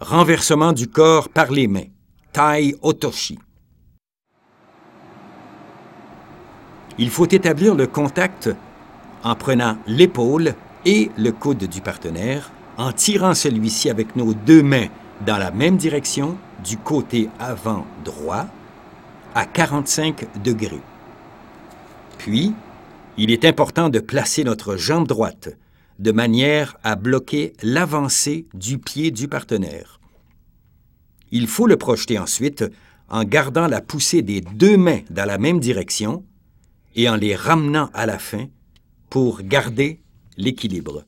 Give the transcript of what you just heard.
Renversement du corps par les mains. Tai Otoshi. Il faut établir le contact en prenant l'épaule et le coude du partenaire, en tirant celui-ci avec nos deux mains dans la même direction du côté avant droit à 45 degrés. Puis, il est important de placer notre jambe droite de manière à bloquer l'avancée du pied du partenaire. Il faut le projeter ensuite en gardant la poussée des deux mains dans la même direction et en les ramenant à la fin pour garder l'équilibre.